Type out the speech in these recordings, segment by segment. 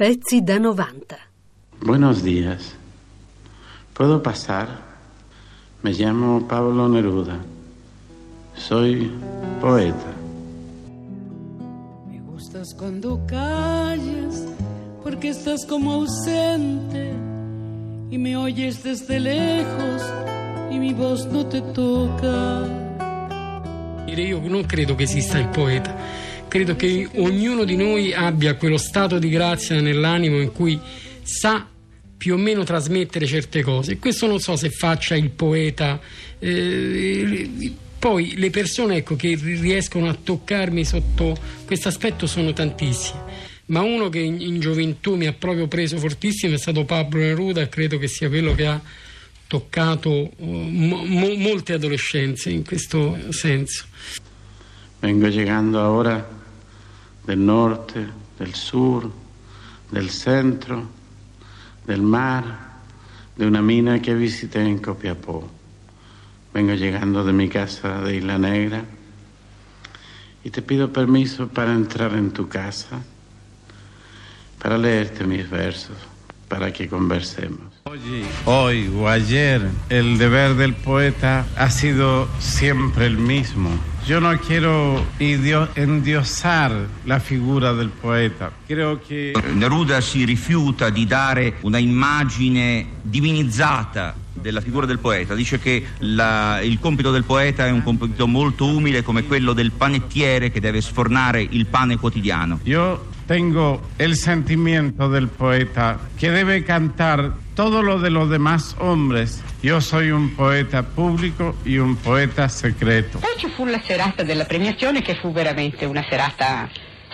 Pezzi da 90. Buenos días. ¿Puedo pasar? Me llamo Pablo Neruda. Soy poeta. Me gustas cuando callas, porque estás como ausente y me oyes desde lejos y mi voz no te toca. Io non credo che esista il poeta, credo che ognuno di noi abbia quello stato di grazia nell'animo in cui sa più o meno trasmettere certe cose. Questo non so se faccia il poeta. Eh, poi le persone ecco, che riescono a toccarmi sotto questo aspetto sono tantissime. Ma uno che in, in gioventù mi ha proprio preso fortissimo è stato Pablo Neruda credo che sia quello che ha toccato uh, mo- molte adolescenze in questo senso. Vengo llegando ahora del norte, del sur, del centro, del mar, de una mina que visité en Copiapó. Vengo llegando de mi casa de Isla Negra y te pido permiso para entrar en tu casa, para leerte mis versos, para que conversemos. Hoy, hoy o ayer, el deber del poeta ha sido siempre el mismo. Yo no quiero endiosar la figura del poeta. Creo che Neruda si rifiuta di dare una immagine divinizzata della figura del poeta. Dice che la, il compito del poeta è un compito molto umile come quello del panettiere che deve sfornare il pane quotidiano. Io tengo el sentimiento del poeta que debe cantar todo lo de los demás hombres. Io soy un poeta pubblico e un poeta segreto. Poi ci fu la serata della premiazione che fu veramente una serata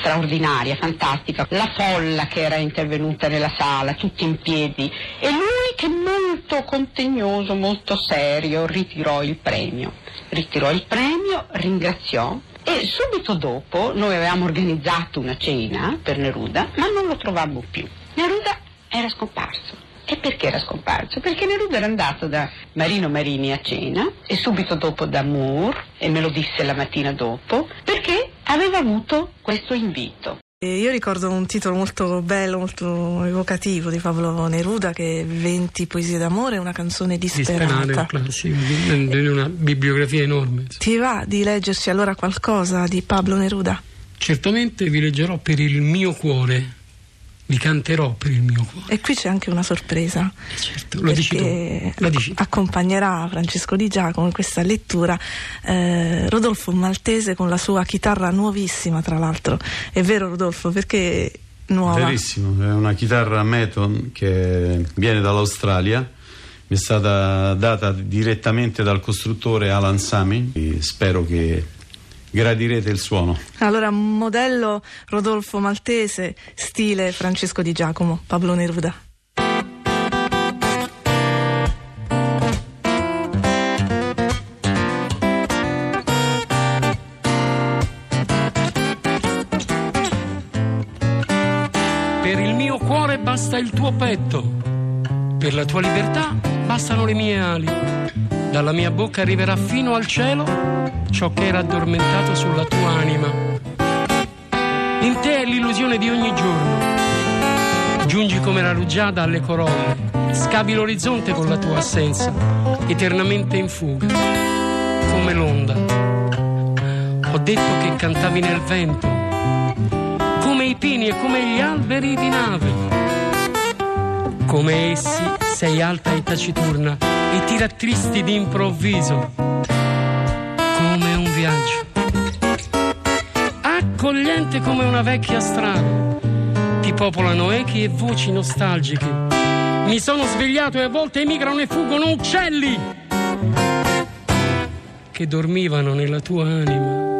straordinaria, fantastica. La folla che era intervenuta nella sala, tutti in piedi, e lui che molto contegnoso, molto serio, ritirò il premio. Ritirò il premio, ringraziò e subito dopo noi avevamo organizzato una cena per Neruda, ma non lo trovammo più. Neruda era scomparso. E perché era scomparso? Perché Neruda era andato da Marino Marini a cena e subito dopo da Moore, e me lo disse la mattina dopo, perché aveva avuto questo invito. Io ricordo un titolo molto bello, molto evocativo di Pablo Neruda che è 20 poesie d'amore, una canzone disperata. Disperare, di una bibliografia enorme. Ti va di leggerci allora qualcosa di Pablo Neruda? Certamente vi leggerò per il mio cuore, vi canterò per il mio cuore. E qui c'è anche una sorpresa. Certo, lo dici tu. Lo dici. Accompagnerà Francesco Di Giacomo in questa lettura eh, Rodolfo Maltese con la sua chitarra nuovissima, tra l'altro. È vero Rodolfo, perché nuova? Verissimo, è una chitarra Meton che viene dall'Australia. Mi è stata data direttamente dal costruttore Alan Sami. Spero che gradirete il suono. Allora, modello Rodolfo Maltese, stile Francesco Di Giacomo, Pablo Neruda. Per il mio cuore basta il tuo petto, per la tua libertà bastano le mie ali. Dalla mia bocca arriverà fino al cielo ciò che era addormentato sulla tua anima. In te è l'illusione di ogni giorno. Giungi come la rugiada alle corolle, scavi l'orizzonte con la tua assenza, eternamente in fuga, come l'onda. Ho detto che cantavi nel vento, come i pini e come gli alberi di nave. Come essi sei alta e taciturna e ti rattristi d'improvviso come un viaggio. Accogliente come una vecchia strada. Ti popolano echi e voci nostalgiche. Mi sono svegliato e a volte emigrano e fuggono uccelli che dormivano nella tua anima.